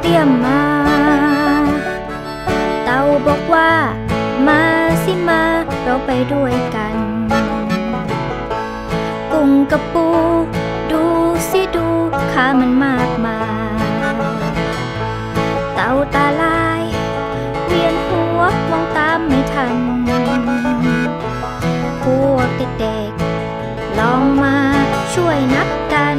เตี้ยมมา เต่าบอกว่า มาสิมาเราไปด้วยกัน กุ้งกับปู ดูสิดูขามันมากมายเต่าตาลาย เวียนหัวมองตามไม่ทัน พวกเด็กๆลองมาช่วยนับกัน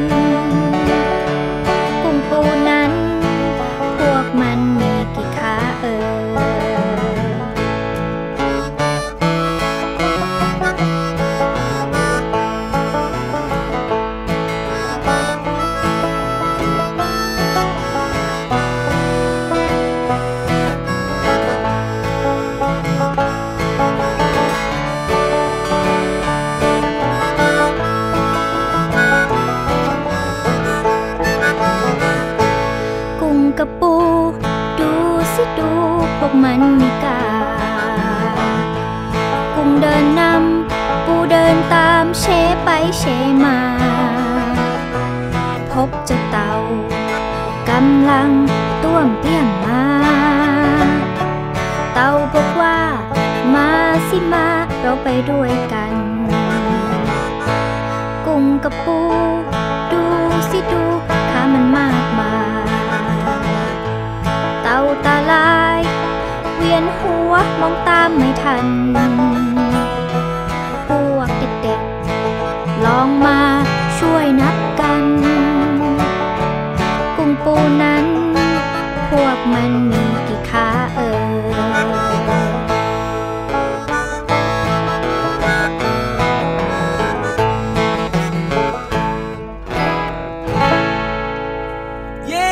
มา พบเจ้าเต่ากำลังต้วมเตี้ยมมา เต่าบอกว่ามาสิมาเราไปด้วยกัน กุ้งกับปู ดูสิดูขามันมากมายเต่าตาลาย เวียนหัวมองตามไม่ทัน พวกมันมีกี่ขาเอ่ยเย้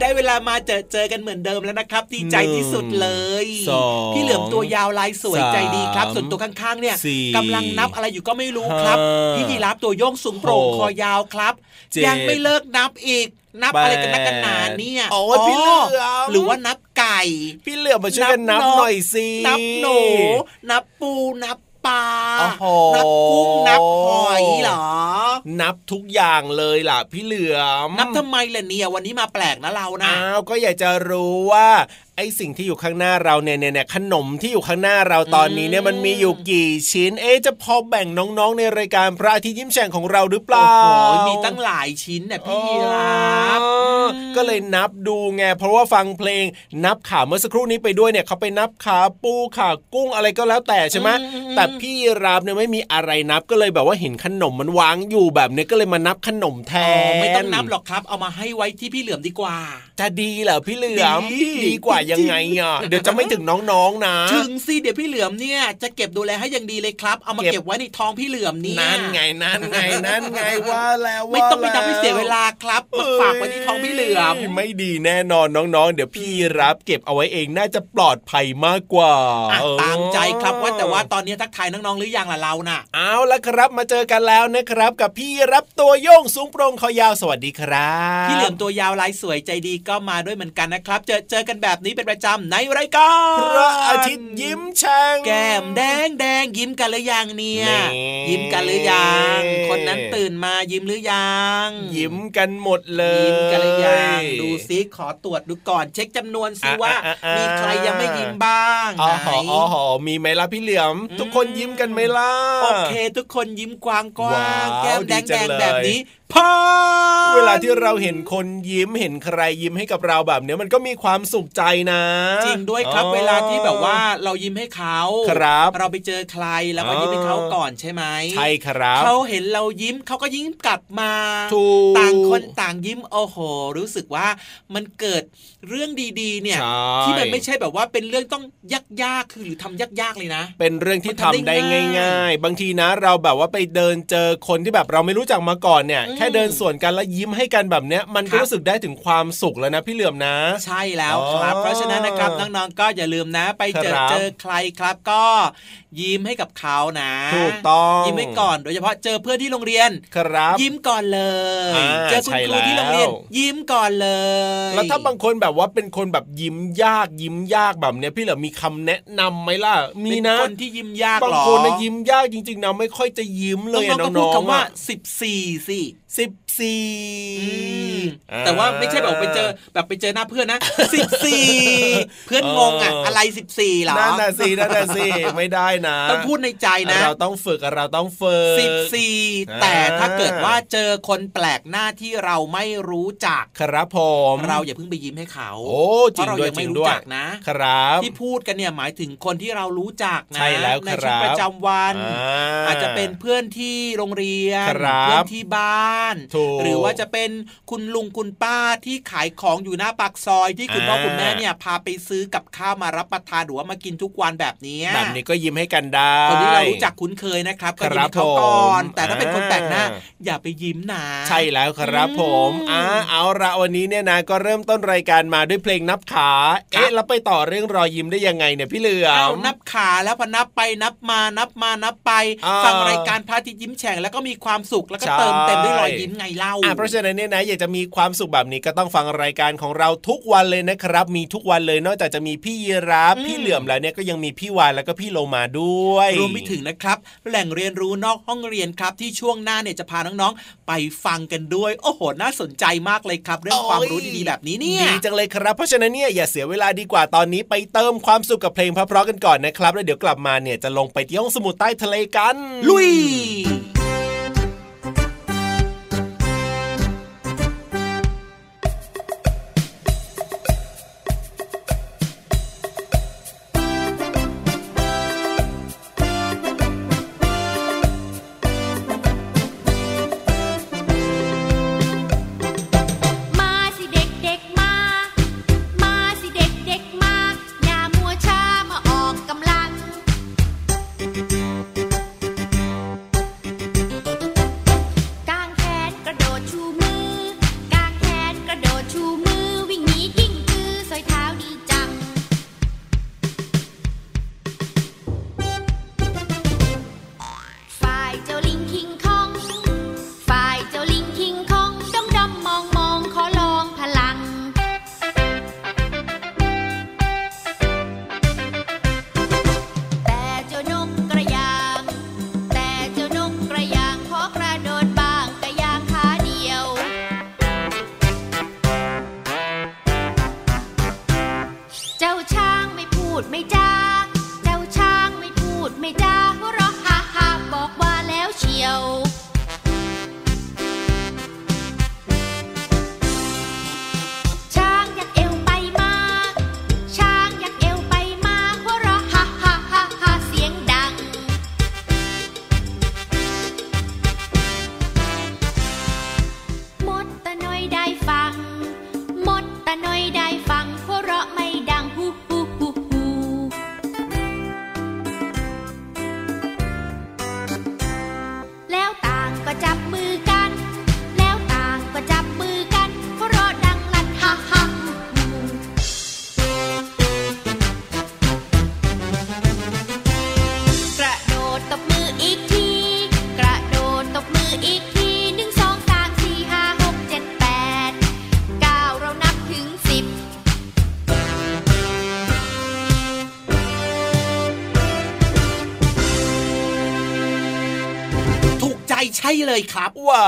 ได้เวลามาเจอเจอกันเหมือนเดิมแล้วนะครับดีใจที่สุดเลยสองพี่เหลือมตัวยาวลายสวยสามใจดีครับ ส่วนตัวข้างๆ เนี่ยสี่กำลังนับอะไรอยู่ก็ไม่รู้ครับห้าพี่ยีราฟตัวโยงสูงโปร่งหกคอยาวครับเจ็ดยังไม่เลิกนับอีก นับแปดอะไรกันนักกันหนาเนี่ยโอ้ยพี่เหลือมหรือว่านับไก่ พี่เหลือมมาช่วยกันนับหน่อยสินับหนูนับปูนับปลาโอ้โหนับกุ้งนับหอยเหรอ นับทุกอย่างเลยล่ะ พี่เหลือม นับทำไมล่ะเนี่ยวันนี้มาแปลกนะเรานะอ้าวก็อยากจะรู้ว่าไอสิ่งที่อยู่ข้างหน้าเราเนี่ยเนี่ยเนี่ยขนมที่อยู่ข้างหน้าเราตอนนี้เนี่ยมันมีอยู่กี่ชิ้น เอ๊ะจะพอแบ่งน้องๆ ในรายการพระอาทิตย์ยิ้มแฉ่งของเราหรือเปล่าโอ้โหมีตั้งหลายชิ้นเนี่ยพี่ยีราฟอ๋อก็เลยนับดูไงเพราะว่าฟังเพลงนับขาเมื่อสักครู่นี้ไปด้วยเนี่ยเขาไปนับขาปูขากุ้งอะไรก็แล้วแต่ใช่ไหมแต่พี่ยีราฟเนี่ยไม่มีอะไรนับก็เลยแบบว่าเห็นขนมมันวางอยู่แบบเนี้ยก็เลยมานับขนมแทอ๋อนไม่ต้องนับหรอกครับ เอามาให้ไว้ที่พี่เหลือมดีกว่า จะดีเหรอพี่เหลือมดีดีกว่ายังไงอะเดี๋ยวจะไม่ถึงน้องๆนะ ถึงสิเดี๋ยวพี่เหลือมเนี่ยจะเก็บดูแลให้อย่างดีเลยครับ เอามาเก็บเก็บไว้ในท้องพี่เหลือมเนี่ยนั่นไงนั่นไงนั่นไงว่าแล้วไม่ต้องไปว่าแล้วทำให้เสียเวลาครับมาฝากไว้ที่ท้องพี่เหลือมไม่ดีแน่นอนน้องๆ เดี๋ยวพี่รับเก็บเอาไว้เองน่าจะปลอดภัยมากกว่าอะเออตามใจครับว่าแต่ว่าตอนนี้ทักทายน้องๆหรือยังล่ะเราน่ะ เอาละครับมาเจอกันแล้วนะครับ กับพี่รับตัวโยงสูงโปร่งคอยาวสวัสดีครับ พี่เหลือมตัวยาวลายสวยใจดีก็มาด้วยเหมือนกันนะครับ เจอเจอกันแบบนี้เป็นประจำในรายการพระอาทิตย์ยิ้มแฉ่งแก้มแดงแดงยิ้มกันหรือยังเนี่ยนี่ยิ้มกันหรือยังคนนั้นตื่นมายิ้มหรือยัง ยิ้มกันหมดเลยยิ้มกันหรือยังดูซิขอตรวจดูก่อนเช็คจำนวนซิอะว่าอะอะมีใครยังไม่ยิ้มบ้างอ๋อไหนหออ๋อหอมีไหมล่ะพี่เหลือม ทุกคนยิ้มกันไหมล่ะโอเค ทุกคนยิ้มกว้างกว้าว้างวแก้มแดงดีจัแดงงเลยแบบนี้พาเวลาที่เราเห็นคนยิ้มเห็นใครยิ้มให้กับเราแบบเนี้ยมันก็มีความสุขใจนะ จริงด้วยครับอ๋อเวลาที่แบบว่าเรายิ้มให้เขาครับ เราไปเจอใครแล้วก็อ๋อยิ้มให้เขาก่อนใช่ไหมใช่ครับเขาเห็นเรายิ้มเขาก็ยิ้มกลับมาถูกต่างคนต่างยิ้มโอ้โห รู้สึกว่ามันเกิดเรื่องดีๆ เนี่ยใช่ที่มันไม่ใช่แบบว่าเป็นเรื่องต้องยากๆคือหรือทำยากๆเลยนะ เป็นเรื่องที่มันทำทำได้ได้ง่ายง่าย ๆ บางทีนะ เราแบบว่าไปเดินเจอคนที่แบบเราไม่รู้จักมาก่อนเนี่ยอืมแค่เดินสวนกันแล้วยิ้มให้กันแบบเนี้ยมันก็ครับรู้สึกได้ถึงความสุขแล้วนะพี่เหลือมนะ ใช่แล้วครับอ๋อเพราะฉะนั้นนะครับน้องๆก็อย่าลืมนะ ไปเจอครับเจอใครครับก็ยิ้มให้กับเขานะถูกต้องยิ้มให้ก่อนโดยเฉพาะเจอเพื่อนที่โรงเรียนครับ ยิ้มก่อนเลยอ่าเจอคุณใช่ครูที่โรงเรียนแล้วยิ้มก่อนเลย แล้วถ้าบางคนแบบว่าเป็นคนแบบยิ้มยากยิ้มยากแบบเนี้ยพี่เหลือมมีคำแนะนำไหมล่ะมีเป็นนะคนที่ยิ้มยากบางเหรอคนนะยิ้มยากจริงๆนะไม่ค่อยจะยิ้มเลยอะน้น้องๆก็พูดองๆคำว่าอะสิบสี่สิสิบสี่อืมแต่ว่าไม่ใช่แบบไปเจอแบบไปเจอหน้าเพื่อนนะสิบสี่เพื่อนงงอะอะไรสิบสี่หรอนั่นน่ะสินั่นน่ะสิไม่ได้นะต้องพูดในใจนะ เราต้องฝึกเราต้องฝึกสิบสี่อ่าแต่ถ้าเกิดว่าเจอคนแปลกหน้าที่เราไม่รู้จักครับผมเราอย่าเพิ่งไปยิ้มให้เขาโอ้จริงเพราะเราด้วยยังจริไม่งรู้ด้วยจักนะครับ ที่พูดกันเนี่ยหมายถึงคนที่เรารู้จักนะใช่แล้วในครับชีวิตประจำวันอ่าอาจจะเป็นเพื่อนที่โรงเรียนครับเพื่อนที่บ้านถูกหรือว่าจะเป็นคุณลุงคุณป้าที่ขายของอยู่หน้าปากซอยที่คุณพ่ออ่าคุณแม่เนี่ยพาไปซื้อกับข้าวมารับประทานหรือว่ามากินทุกวันแบบนี้แบบนี้ก็ยิ้มให้กันได้คนที่เรารู้จักคุ้นเคยนะครับก็ยิ้มให้เขาครับผมก่อน แต่ถ้าเป็นคนแปลกหน้าอ่าอย่าไปยิ้มนะใช่แล้วครับผมอืมอ่าเอาละวันนี้เนี่ยนะก็เริ่มต้นรายการมาด้วยเพลงนับขาเอ๊ะแล้วไปต่อเรื่องรอยยิ้มได้ยังไงเนี่ยพี่เหลือเอามนับขาแล้วพอนับไปนับมานับมานับไปอ่าฟังรายการพระอาทิตย์ยิ้มแฉ่งแล้วก็มีความสุขแล้วก็ใช่เติมเต็มด้วยรอยยิ้มไงเล่าอะเพราะฉะนั้นเนี่ยนะอยากจะมีความสุขแบบนี้ก็ต้องฟังรายการของเราทุกวันเลยนะครับ มีทุกวันเลยนอกจากจะมีพี่ยีราฟอืมพี่เหลื่อมแล้วเนี่ยก็ยังมีพี่วานแล้วก็พี่โลมาด้วยรวมไปถึงนะครับ แหล่งเรียนรู้นอกห้องเรียนครับ ที่ช่วงหน้าเนี่ยจะพาน้องๆ ไปฟังกันด้วย โอ้โหน่าสนใจมากเลยครับ เรื่องความรู้ดีๆแบบนี้เนี่ยดีจังเลยครับเพราะฉะนั้นเนี่ยอย่าเสียเวลาดีกว่าตอนนี้ไปเติมความสุขกับเพลงเพราะๆกันก่อนนะครับแล้วเดี๋ยวกลับมาเนี่ยจะลงไปที่ห้องสมุดใต้ทะเลกัน ลุย เลยครับว้า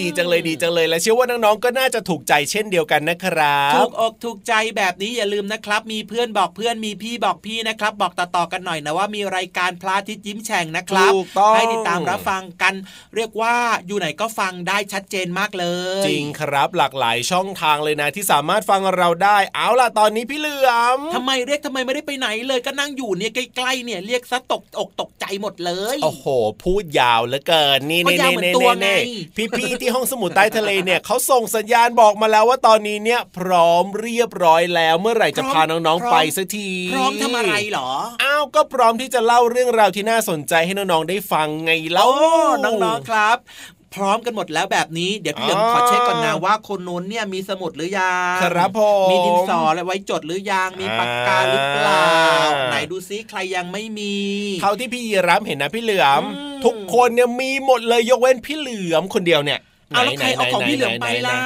ดีจังเลยดีจังเลย และเชื่อว่าน้องๆก็น่าจะถูกใจเช่นเดียวกันนะครับถูกอกถูกใจแบบนี้อย่าลืมนะครับ มีเพื่อนบอกเพื่อนมีพี่บอกพี่นะครับ บอกต่อๆกันหน่อยนะว่ามีรายการพระอาทิตย์ยิ้มแฉ่งนะครับถูกต้องให้ติดตามรับฟังกัน เรียกว่าอยู่ไหนก็ฟังได้ชัดเจนมากเลย จริงครับหลากหลายช่องทางเลยนะที่สามารถฟังเราได้ เอาล่ะตอนนี้พี่เหลือมทำไมเรียกทำไมไม่ได้ไปไหนเลยก็นั่งอยู่เนี่ยใกล้ๆเนี่ยเรียกซะตกอกตกใจหมดเลย โอ้โห พูดยาวเหลือเกินนี่ก็นี่ยาวนี่เหมือนนี่ตัวไงนี่พี่ๆที่ห้องสมุดใต้ทะเลเนี่ยเขาส่งสัญญาณบอกมาแล้วว่าตอนนี้เนี่ยพร้อมเรียบร้อยแล้วเมื่อไหร่จะพาน้องๆไปสักทีพร้อมทำอะไรเหรออ้าวก็พร้อมที่จะเล่าเรื่องราวที่น่าสนใจให้น้องๆได้ฟังไงเล่าโอ้น้องๆครับ พร้อมกันหมดแล้วแบบนี้เดี๋ยวพี่เหลิมอ๋อขอเช็คก่อนนะว่าคนนู้นเนี่ยมีสมุดหรือยังครับผมมีดินสออะไรไว้จดหรือยังมีปากกาหรือเปล่าอ่าไหนดูซิใครยังไม่มีเท่าที่พี่ยีรับเห็นนะพี่เหลือมอืมทุกคนเนี่ยมีหมดเลยยกเว้นพี่เหลือมคนเดียวเนี่ย เอาแล้วใครเอาของพี่เหลือมไปหนๆๆๆล่ะ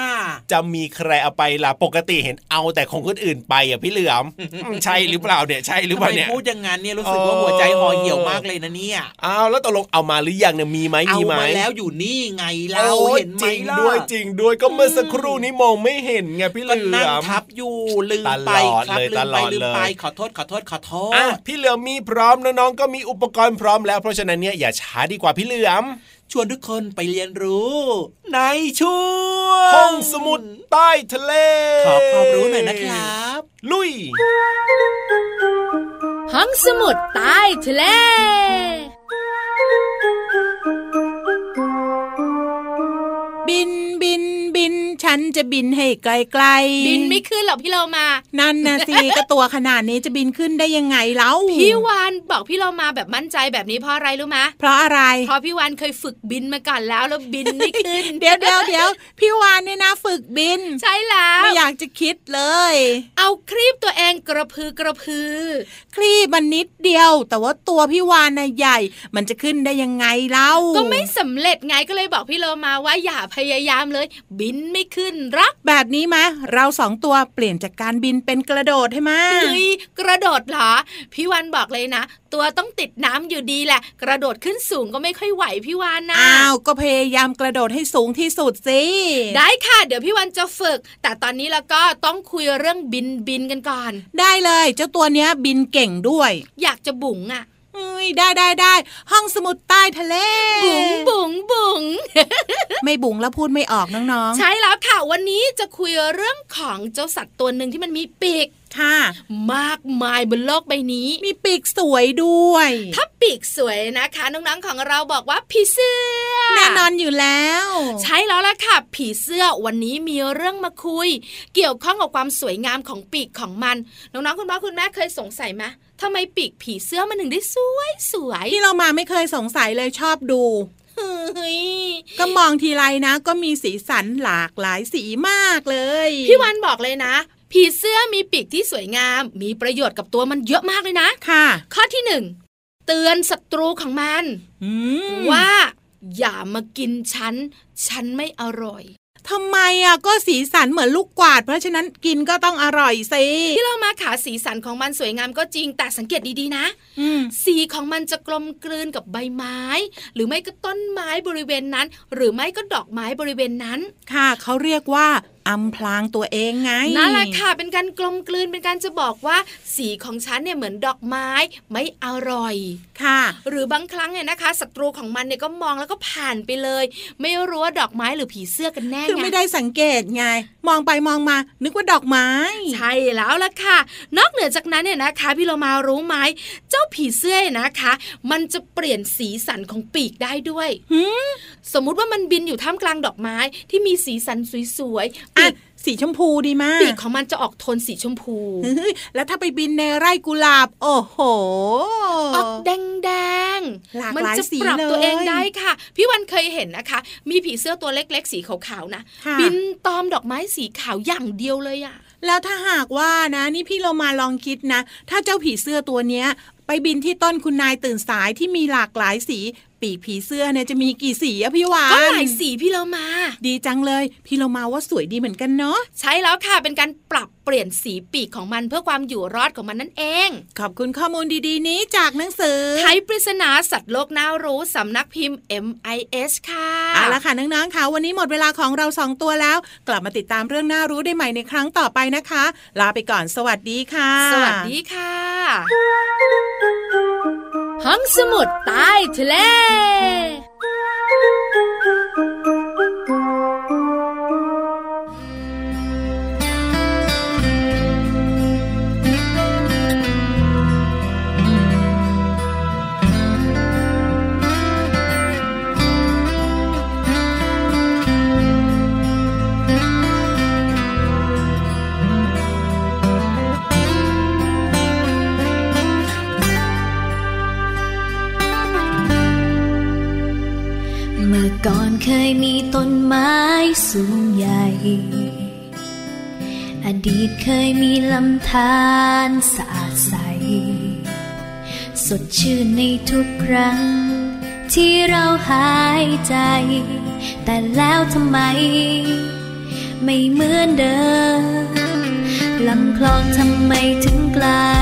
จะมีใครเอาไปล่ะ ปกติเห็นเอาแต่ของคนอื่นไปอะพี่เหลือมอืมใช่หรือเปล่าเนี่ย ใช่หรือทำเปไมล่าเนี่ยพูดอย่างนั้นเนี่ยรู้สึกว่าหัวใจห่อเหี่ยวมากเลยนะเนี่ยอ้าวแล้วตกลงเอามาหรือยังเนี่ยมีไหมเอามีไหมมาแล้วอยู่นี่ไงเราโอ้ยเห็นไหมจริงล่ะด้วยจริงด้วยก็เมื่อสักครู่นี้มองไม่เห็นไงพี่เหก็ลืนั่งอมทับอยู่ลืมไปตลอดครับเลยลืตมลไปอดลืมไปเลยขอโทษขอโทษขอโทอะษพี่เหลือมมีพร้อมน้องๆก็มีอุปกรณ์พร้อมแล้วเพราะฉะนั้นเนี่ยอย่าช้าดีกว่าพี่เหลือม ชวนทุกคนไปเรียนรู้ ในช่วงห้องสมุดใต้ทะเล ขอความรู้หน่อยนะครับ ลุย ห้องสมุดใต้ทะเลบินบิน บิน ฉันจะบินให้ไกลไกลๆ บินไม่ขึ้นหรอกพี่เรามา นั่นนะสิก็ตัวขนาดนี้จะบินขึ้นได้ยังไงเล่าพี่วานบอกพี่เรามาแบบมั่นใจแบบนี้เพราะอะไรรู้ไหมเพราะอะไร เพราะพี่วานเคยฝึกบินมาก่อนแล้วแล้วบินไม่ขึ้น เดี๋ยวเดี๋ยวเดี๋ยวพี่วานเนี่ยนะฝึกบิน ใช่แล้วไม่อยากจะคิดเลย เอาครีบตัวเองกระพือกระพือคลีบมันนิดเดียว แต่ว่าตัวพี่วานน่ะใหญ่ มันจะขึ้นได้ยังไงเล่าก็ไม่สำเร็จไงก็เลยบอกพี่เรามาว่าอย่าพยายามเลยบินไม่ขึ้นรัก แบบนี้ไหมเราสองตัวเปลี่ยนจากการบินเป็นกระโดดให้มาเฮ้ยกระโดดเหรอ พี่วันบอกเลยนะ ตัวต้องติดน้ำอยู่ดีแหละ กระโดดขึ้นสูงก็ไม่ค่อยไหวพี่วานนะอ้าวก็พยายามกระโดดให้สูงที่สุดสิได้ค่ะ เดี๋ยวพี่วันจะฝึก แต่ตอนนี้แล้วก็ต้องคุยเรื่องบินบินกันก่อน ได้เลย เจ้าตัวเนี้ยบินเก่งด้วย อยากจะบุ๋งอะเอ้ ยได้ได้ได้ห้องสมุดใต้ทะเล บุ๋งบุ๋งบุ๋งไม่บุ๋งแล้วพูดไม่ออกน้องใช่แล้วค่ะวันนี้จะคุยเรื่องของเจ้าสัตว์ตัวหนึ่งที่มันมีปีกๆค่ะมากมายบนโลกใบนี้ มีปีกสวยด้วย ถ้าปีกสวยนะคะ น้องๆของเราบอกว่าผีเสื้อแน่นอนอยู่แล้ว ใช่แล้วล่ะค่ะ ผีเสื้อวันนี้มีเรื่องมาคุย เกี่ยวข้องกับความสวยงามของปีกของมัน น้องๆคุณพ่อคุณแม่เคยสงสัยไหม ทำไมปีกผีเสื้อมันถึงได้สวยสวยที่เรามาไม่เคยสงสัยเลยชอบดูเฮ้ยก็มองทีไรนะ ก็มีสีสันหลากหลายสีมากเลย พี่วันบอกเลยนะผีเสื้อมีปีกที่สวยงาม มีประโยชน์กับตัวมันเยอะมากเลยนะค่ะ ข้อที่หนึ่งเตือนศัตรูของมันอืมว่าอย่ามากินฉัน ฉันไม่อร่อย ทำไมอะก็สีสันเหมือนลูกกวาด เพราะฉะนั้นกินก็ต้องอร่อยสิที่เรามาขาสีสันของมันสวยงามก็จริงแต่สังเกตดีๆนะอืมสีของมันจะกลมกลืนกับใบไม้ หรือไม่ก็ต้นไม้บริเวณนั้น หรือไม่ก็ดอกไม้บริเวณนั้น ค่ะเขาเรียกว่าอำพลางตัวเองไงนั่นแหละค่ะเป็นการกลมกลืนเป็นการจะบอกว่า สีของฉันเนี่ยเหมือนดอกไม้ไม่อร่อยค่ะ หรือบางครั้งเนี่ยนะคะศัตรูของมันเนี่ยก็มองแล้วก็ผ่านไปเลย ไม่รู้ว่าดอกไม้หรือผีเสื้อกันแน่คือไงไม่ได้สังเกตไง มองไปมองมา นึกว่าดอกไม้ ใช่แล้วล่ะค่ะ นอกเหนือจากนั้นเนี่ยนะคะพี่เรามารู้ไหมเจ้าผีเสื้อเนี่ยนะคะ มันจะเปลี่ยนสีสันของปีกได้ด้วยหืมสมมุติว่ามันบินอยู่ท่ามกลางดอกไม้ที่มีสีสันสวยๆปีอะกสีชมพูดีมากปีกของมันจะออกโทนสีชมพูเฮ้ยแล้วถ้าไปบินในไร่กุหลาบ โอ้โห ออกแดงแดงๆหลากมัหลายจะสีปรับเลยตัวเองได้ค่ะ พี่วันเคยเห็นนะคะ มีผีเสื้อตัวเล็ก ๆ สีขาวๆนะค่ะบินตอมดอกไม้สีขาวอย่างเดียวเลยอะแล้วถ้าหากว่านะนี่พี่เรามาลองคิดนะ ถ้าเจ้าผีเสื้อตัวเนี้ยไปบินที่ต้นคุณนายตื่นสายที่มีหลากหลายสี ปีกผีเสื้อเนี่ยจะมีกี่สีอะพี่วานก็หลายสีพี่เรามา ดีจังเลย พี่เรามาว่าสวยดีเหมือนกันเนาะใช่แล้วค่ะเป็นการปรับเปลี่ยนสีปีกของมันเพื่อความอยู่รอดของมันนั่นเอง ขอบคุณข้อมูลดีๆ นี้จากหนังสือไขปริศนาสัตว์โลกน่ารู้สำนักพิมพ์ MIS ค่ะเอาละค่ะน้องๆค่ะวันนี้หมดเวลาของเราสองตัวแล้ว กลับมาติดตามเรื่องน่ารู้ได้ใหม่ในครั้งต่อไปนะคะ ลาไปก่อนสวัสดีค่ะ สวัสดีค่ะ ห้องสมุดใต้ทะเล ลำธารสะอาดใส สดชื่นในทุกครั้ง ที่เราหายใจ แต่แล้วทำไม ไม่เหมือนเดิมลำคลองทำไมถึงกลาย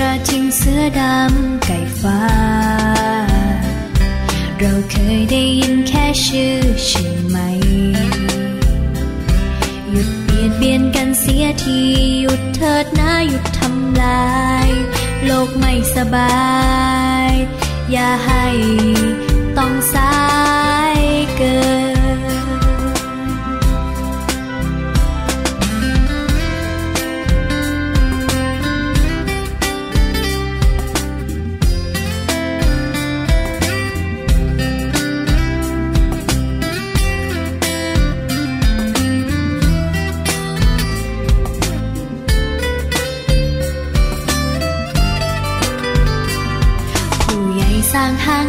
ระทิงเสือดำไก่ฟ้า เราเคยได้ยินแค่ชื่อใช่ไหม หยุดเบียดเบียนกันเสียที หยุดเถิดนะหยุดทำลาย โลกไม่สบาย อย่าให้ต้องสายเกิน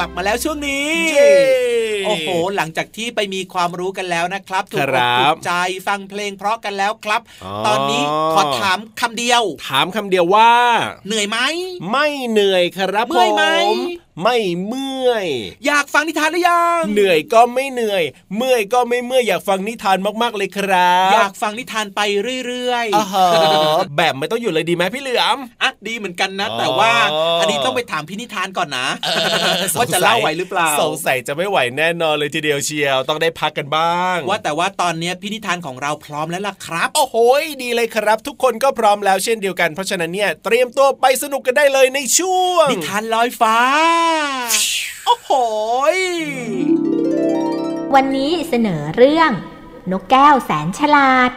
ลับมาแล้วช่วงนี้เย้โอ้โห หลังจากที่ไปมีความรู้กันแล้วนะครับ ถูกครัอกถูบกใจฟังเพลงเพราะกันแล้วครับอ๋อตอนนี้ขอถามคำเดียว ถามคำเดียวว่า เหนื่อยไหม ไม่เหนื่อยครับเมื่อยไหมผ ไม่เมื่อย อยากฟังนิทานหรือยัง เหนื่อยก็ไม่เหนื่อย เมื่อยก็ไม่เมื่อยอยากฟังนิทานมากๆเลยครับ อยากฟังนิทานไปเรื่อยอ่าฮะแบบไม่ต้องหยุดเลยดีไหมพี่เหลือมๆอะดีเหมือนกันนะอ๋อแต่ว่า อันนี้ต้องไปถามพี่นิทานก่อนนะว่าจะเล่าไหวหรือเปล่าสงสัยจะไม่ไหวแน่นอนเลยทีเดียวเชียวต้องได้พักกันบ้าง ว่าแต่ว่าตอนเนี้ยพี่นิทานของเราพร้อมแล้วล่ะครับ โอ้โหดีเลยครับ ทุกคนก็พร้อมแล้วเช่นเดียวกันเพราะฉะนั้นเนี่ยเตรียมตัวไปสนุกกันได้เลยในช่วงนิทานลอยฟ้าโอ้โหยวันนี้เสนอเรื่อง นกแก้วแสนฉลาด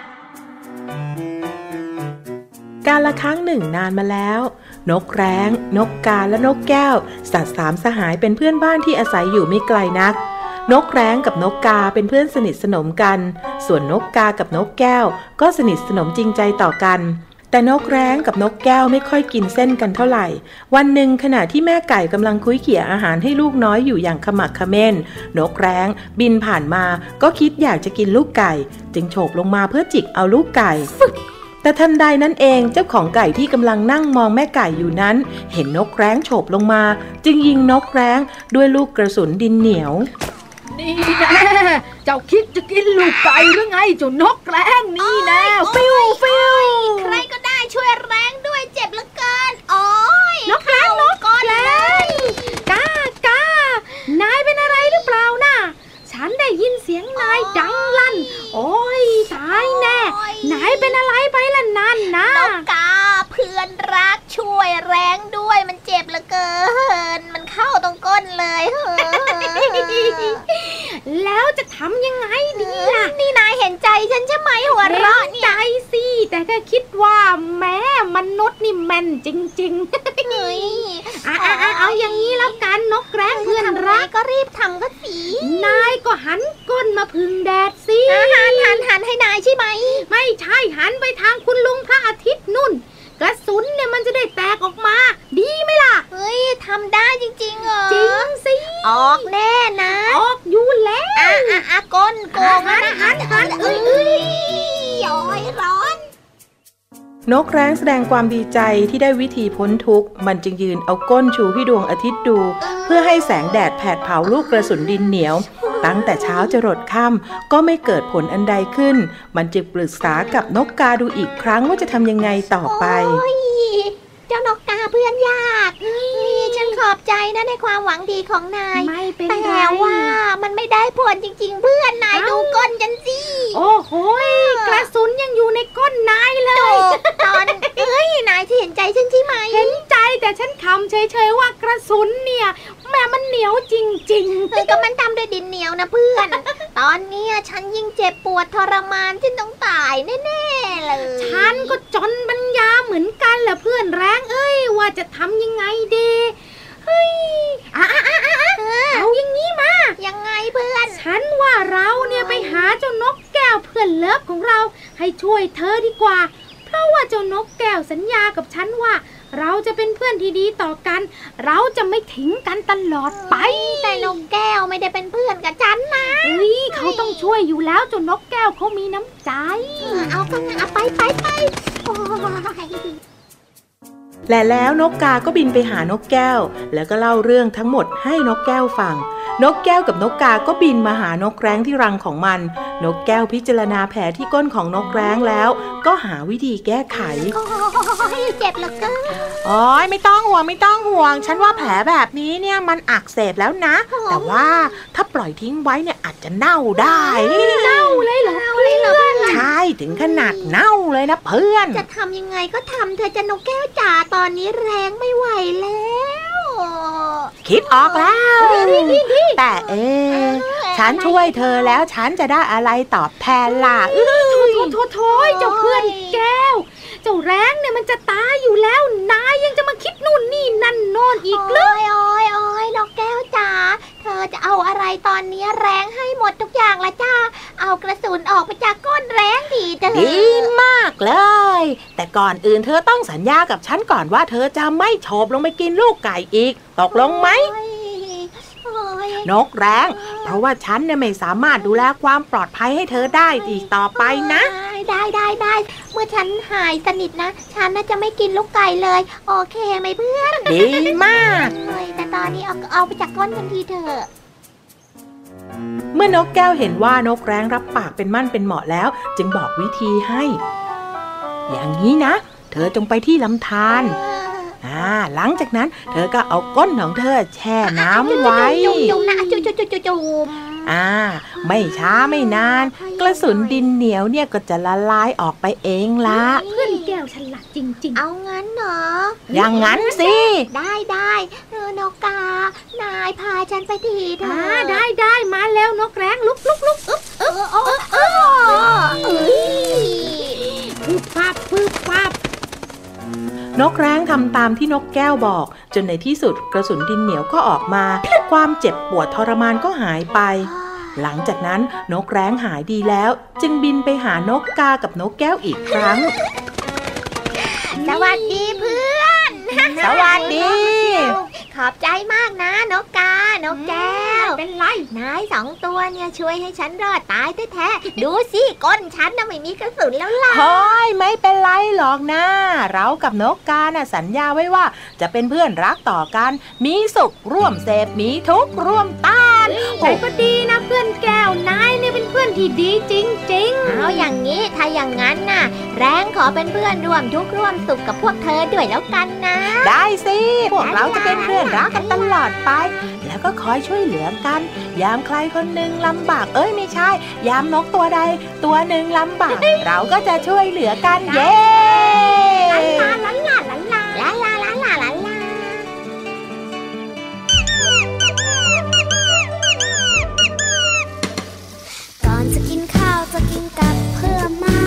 การละครั้งหนึ่งนานมาแล้ว นกแร้ง นกกาและนกแก้ว สัตว์สามสหายเป็นเพื่อนบ้านที่อาศัยอยู่ไม่ไกลนัก นกแร้งกับนกกาเป็นเพื่อนสนิทสนมกัน ส่วนนกกากับนกแก้ว ก็สนิทสนมจริงใจต่อกัน แต่นกแร้งกับนกแก้วไม่ค่อยกินเส้นกันเท่าไหร่ วันหนึ่งขณะที่แม่ไก่กำลังคุยเขี่ยอาหารให้ลูกน้อยอยู่อย่างขมักเขม้น นกแร้ง บินผ่านมาก็คิดอยากจะกินลูกไก่ จึงโฉบลงมาเพื่อจิกเอาลูกไก่แต่ทันใดนั้นเองเจ้าของไก่ที่กำลังนั่งมองแม่ไก่อยู่นั้น เห็นนกแร้งโฉบลงมา จึงยิงนกแร้งด้วยลูกกระสุนดินเหนียว นี่แน่เจ้าคิดจะกินลูกไก่หรือไงเจ้านกแร้งนี่แน่ฟิวฟิวใครก็ได้ช่วยแรงด้วยเจ็บเหลือเกิน โอ้ยนกแร้งนกก้อนแร้งกากานายเป็นอะไรหรือเปล่าน่ะ ฉันได้ยินเสียงนายดังลั่น โอ้ยตายแน่ นายเป็นอะไรไปล่ะนั่นนะ แร้งแสดงความดีใจที่ได้วิธีพ้นทุกข์ มันจึงยืนเอาก้นชูให้ดวงอาทิตย์ดู เพื่อให้แสงแดดแผดเผาลูกกระสุนดินเหนียว ตั้งแต่เช้าจะรดค่ำก็ไม่เกิดผลอันใดขึ้น มันจึงปรึกษากับนกกาดูอีกครั้งว่าจะทำยังไงต่อไป เจ้านกกาเพื่อนยากนี่ ขอบใจนะในความหวังดีของนาย ไม่เป็นแต่ไรว่ามันไม่ได้ผลจริง ๆ เพื่อนนายดูก้นฉันสิโอ้โหยกระสุนยังอยู่ในก้นนายเลยโอ้ตอนเอ้ยนายที่เห็นใจฉันใช่ไหมเห็นใจแต่ฉันคำเฉยๆว่ากระสุนเนี่ยแม่มันเหนียวจริงเออก็มันทำด้วยดินเหนียวนะเพื่อน ตอนเนี้ยฉันยิ่งเจ็บปวดทรมานฉันต้องตายแน่ๆเลยๆฉันก็จนปัญญาเหมือนกันแหละเพื่อนแรงเอ้ยว่าจะทำยังไงดี เฮ้ยอะอะอะอะอะเอาอย่างนี้มา ยังไงเพื่อน ฉันว่าเราเนี่ยไปหาเจ้านกแก้วเพื่อนเลิฟของเรา ให้ช่วยเธอดีกว่า เพราะว่าเจ้านกแก้วสัญญากับฉันว่า เราจะเป็นเพื่อนที่ดีต่อกัน เราจะไม่ทิ้งกันตลอดไป แต่นกแก้วไม่ได้เป็นเพื่อนกับฉันนะเฮ้ยเขาต้องช่วยอยู่แล้วเจ้านกแก้วเขามีน้ำใจ เอาก็เอาไปไปไปโอ้ย และแล้วนกกาก็บินไปหานกแก้ว แล้วก็เล่าเรื่องทั้งหมดให้นกแก้วฟัง นกแก้วกับนกกาก็บินมาหานกแร้งที่รังของมัน นกแก้วพิจารณาแผลที่ก้นของนกแร้งแล้ว ก็หาวิธีแก้ไข โอ้ยเจ็บเหลือเกินอ๋อไม่ต้องห่วงไม่ต้องห่วง ฉันว่าแผลแบบนี้เนี่ยมันอักเสบแล้วนะ แต่ว่าถ้าปล่อยทิ้งไว้เนี่ยอาจจะเน่าได้เน่าเลยเหรอเอาเลยเหรอเพื่อนใช่ถึงขนาดเน่าเลยนะเพื่อน จะทำยังไงก็ทำเธอจะนกแก้วจ๋าตอนนี้แรงไม่ไหวแล้ว คิดออกแล้ว แต่เอ๊ะฉันช่วยเธอแล้วฉันจะได้อะไรตอบแทนล่ะโถโถโถโถเจ้าเพื่อนแก้ว เจ้าแร้งเนี่ยมันจะตายอยู่แล้ว นายยังจะมาคิดนู่นนี่นั่นโน่นอีกเหรอโอ้ยโอ้ยโอ้ยนกแก้วจ๋า เธอจะเอาอะไรตอนนี้แรงให้หมดทุกอย่างละจ้า เอากระสุนออกไปจากก้นแรงดีเถอะดีมากเลย แต่ก่อนอื่นเธอต้องสัญญากับฉันก่อนว่าเธอจะไม่โฉบลงไปกินลูกไก่อีก ตกลงไหมโอ้ยโอ้ยนกแรง เพราะว่าฉันเนี่ยไม่สามารถดูแลความปลอดภัยให้เธอได้อีกต่อไปนะ ได้ได้ได้เมื่อฉันหายสนิทนะ ฉันน่าจะไม่กินลูกไก่เลย โอเคไหมเพื่อนดีมากเฮ้ยแต่ตอนนี้เอาเอาไปจากก้นทันทีเถอะเมื่อนกแก้วเห็นว่านกแร้งรับปากเป็นมั่นเป็นเหมาะแล้ว จึงบอกวิธีให้ อย่างนี้นะ เธอจงไปที่ลำธารอ่าหลังจากนั้น เธอก็เอาก้นของเธอแช่น้ำไว้จุ่มจุ่มนะจุ่มจุ่มจุ่มจุ่มจุ่ม อ่า ไม่ช้าไม่นาน กระสุนดินเหนียวเนี่ยก็จะละลายออกไปเองละเพื่อนแก้วฉลาดจริงเอางั้นเหรอ อย่างนั้นสิ ได้ได้เออนกกา นายพาฉันไปทีเถๆอะอ่าได้ได้มาแล้วนกแร้งลุกลุกลุกอึ๊บเออเออเออเอ้ยปึ๊บปับปึ๊บปับ นกแร้งทำตามที่นกแก้วบอก จนในที่สุดกระสุนดินเหนียวก็ออกมา ความเจ็บปวดทรมานก็หายไป หลังจากนั้นนกแร้งหายดีแล้ว จึงบินไปหานกกากับนกแก้วอีกครั้ง สวัสดีเพื่อน สวัสดีข อบใจมากนะนกกานกแก้ว เป็นไร นายสองตัวเนี่ยช่วยให้ฉันรอดตายแท้ๆ ดูสิก้นฉันน่ะไม่มีกระสุนแล้วล่ะเฮ้ยไม่เป็นไรหรอกนะ เรากับนกกาน่ะสัญญาไว้ว่า จะเป็นเพื่อนรักต่อกัน มีสุขร่วมเสพมีทุกข์ร่วมต้าน ใจก็ดีนะเพื่อนแก้วนายเนี่ยเป็นเพื่อนที่ดีจริงเอาอย่างนี้ถ้าอย่างนั้นน่ะ แรงขอเป็นเพื่อนร่วมทุกข์ร่วมสุขกับพวกเธอด้วยแล้วกันนะ ได้สิ พวกเราจะเป็นเพื่อนรักกันตลอดไป แล้วก็คอยช่วยเหลือกัน ยามใครคนหนึ่งลำบากเอ้ยไม่ใช่ ยามนกตัวใด ตัวหนึ่งลำบาก เราก็จะช่วยเหลือกันเย้ลาลาลาลาลาลา จะกินกับเพื่อมา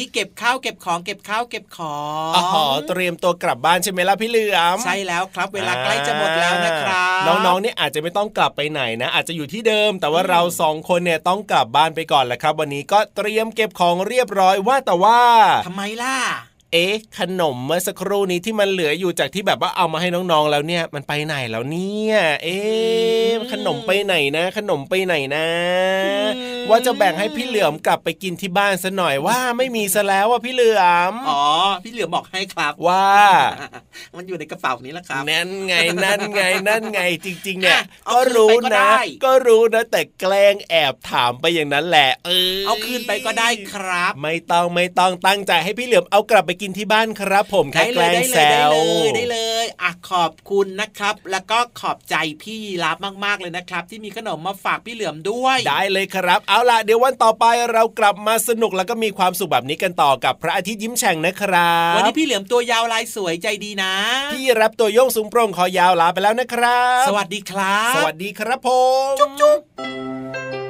นี้เก็บข้าวเก็บของเก็บข้าวเก็บของอ๋อเตรียมตัวกลับบ้านใช่ไหมล่ะพี่เหลือมใช่แล้วครับ เวลาใกล้จะหมดแล้วนะครับน้องๆเนี่ยอาจจะไม่ต้องกลับไปไหนนะ อาจจะอยู่ที่เดิม แต่ว่าเราสองคนเนี่ยต้องกลับบ้านไปก่อนแหละครับ วันนี้ก็เตรียมเก็บของเรียบร้อยว่าแต่ว่าทำไมล่ะ เอ๊ะขนมเมื่อสักครู่นี้ที่มันเหลืออยู่จากที่แบบว่าเอามาให้น้องๆแล้วเนี่ยมันไปไหนแล้วเนี่ยเอ๊ะขนมไปไหนนะ ขนมไปไหนนะ ว่าจะแบ่งให้พี่เหลือมกลับไปกินที่บ้านซะหน่อยว่าไม่มีซะแล้วว่าพี่เหลือมอ๋อพี่เหลือมบอกให้ครับว่า มันอยู่ในกระเป๋านี้แล้วครับนั่นไงนั่นไงนั่นไงจริง ๆ เนี่ยอะเอาก็รู้คืนไปก็นะได้ก็รู้นะแต่แกล้งแอบถามไปอย่างนั้นแหละ เออเอาคืนไปก็ได้ครับ ไม่ต้องไม่ต้องตั้งใจให้พี่เหลือมเอากลับไปกินที่บ้านครับ ผมแค่ได้แกเลยล้งได้แซเลยได้วเลยได้เลยอะขอบคุณนะครับ แล้วก็ขอบใจพี่ยีรับมากๆเลยนะครับ ที่มีขนมมาฝากพี่เหลือมด้วย ได้เลยครับ เอาล่ะเดี๋ยววันต่อไปเรากลับมาสนุกแล้วก็มีความสุขแบบนี้กันต่อกับพระอาทิตย์ยิ้มแฉ่งนะครับ วันนี้พี่เหลือมตัวยาวลายสวยใจดีนะ พี่รับตัวโยงสูงโปร่งคอยาวลาไปแล้วนะครับ สวัสดีครับ สวัสดีครับผม จุ๊บจุ๊บ